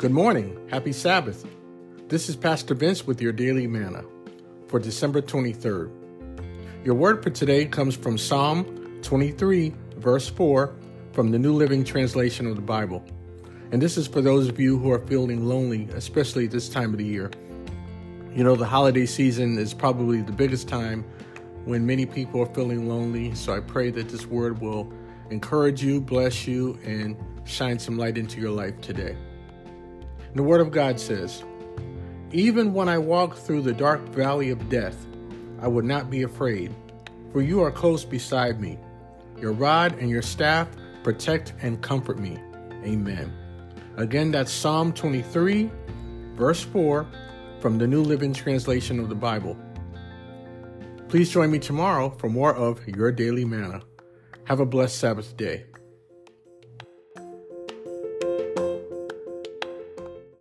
Good morning. Happy Sabbath. This is Pastor Vince with your daily manna for December 23rd. Your word for today comes from Psalm 23, verse 4, from the New Living Translation of the Bible. And this is for those of you who are feeling lonely, especially this time of the year. You know, the holiday season is probably the biggest time when many people are feeling lonely. So I pray that this word will encourage you, bless you, and shine some light into your life today. And the Word of God says, Even when I walk through the dark valley of death, I would not be afraid, for you are close beside me. Your rod and your staff protect and comfort me. Amen. Again, that's Psalm 23, verse 4, from the New Living Translation of the Bible. Please join me tomorrow for more of Your Daily Manna. Have a blessed Sabbath day.